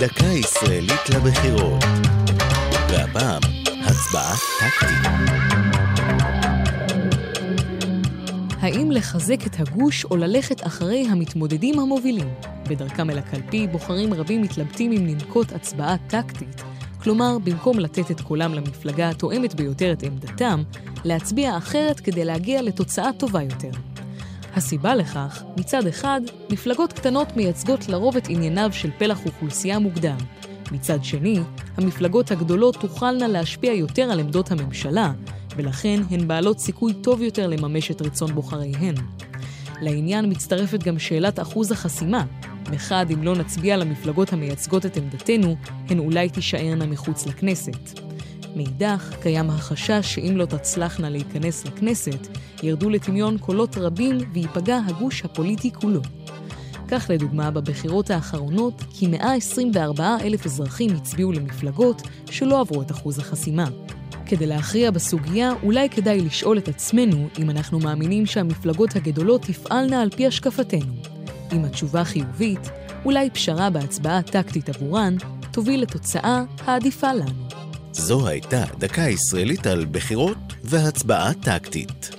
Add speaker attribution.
Speaker 1: דקה ישראלית לבחירות. והפעם, הצבעה טקטית.
Speaker 2: האם לחזק את הגוש או ללכת אחרי המתמודדים המובילים? בדרכם אל הקלפי, בוחרים רבים מתלבטים אם לנקוט הצבעה טקטית, כלומר, במקום לתת את קולם למפלגה התואמת ביותר את עמדתם, להצביע אחרת כדי להגיע לתוצאה טובה יותר. הסיבה לכך, מצד אחד, מפלגות קטנות מייצגות לרוב את ענייניו של פלח אוכלוסייה מוקדם. מצד שני, המפלגות הגדולות תוכלנה להשפיע יותר על עמדות הממשלה, ולכן הן בעלות סיכוי טוב יותר לממש את רצון בוחריהן. לעניין מצטרפת גם שאלת אחוז החסימה. מחד, אם לא נצביע למפלגות המייצגות את עמדתנו, הן אולי תישארנה מחוץ לכנסת. מאידך, קיים החשש שאם לא תצלחנה להיכנס לכנסת, ירדו לטמיון קולות רבים וייפגע הגוש הפוליטי כולו. כך לדוגמה, בבחירות האחרונות, כ-124 אלף אזרחים הצביעו למפלגות שלא עברו את אחוז החסימה. כדי להכריע בסוגיה, אולי כדאי לשאול את עצמנו אם אנחנו מאמינים שהמפלגות הגדולות תפעלנה על פי השקפתנו. אם התשובה חיובית, אולי פשרה בהצבעה טקטית עבורן תוביל לתוצאה העדיפה לנו.
Speaker 1: זו הייתה דקה ישראלית על בחירות והצבעה טקטית.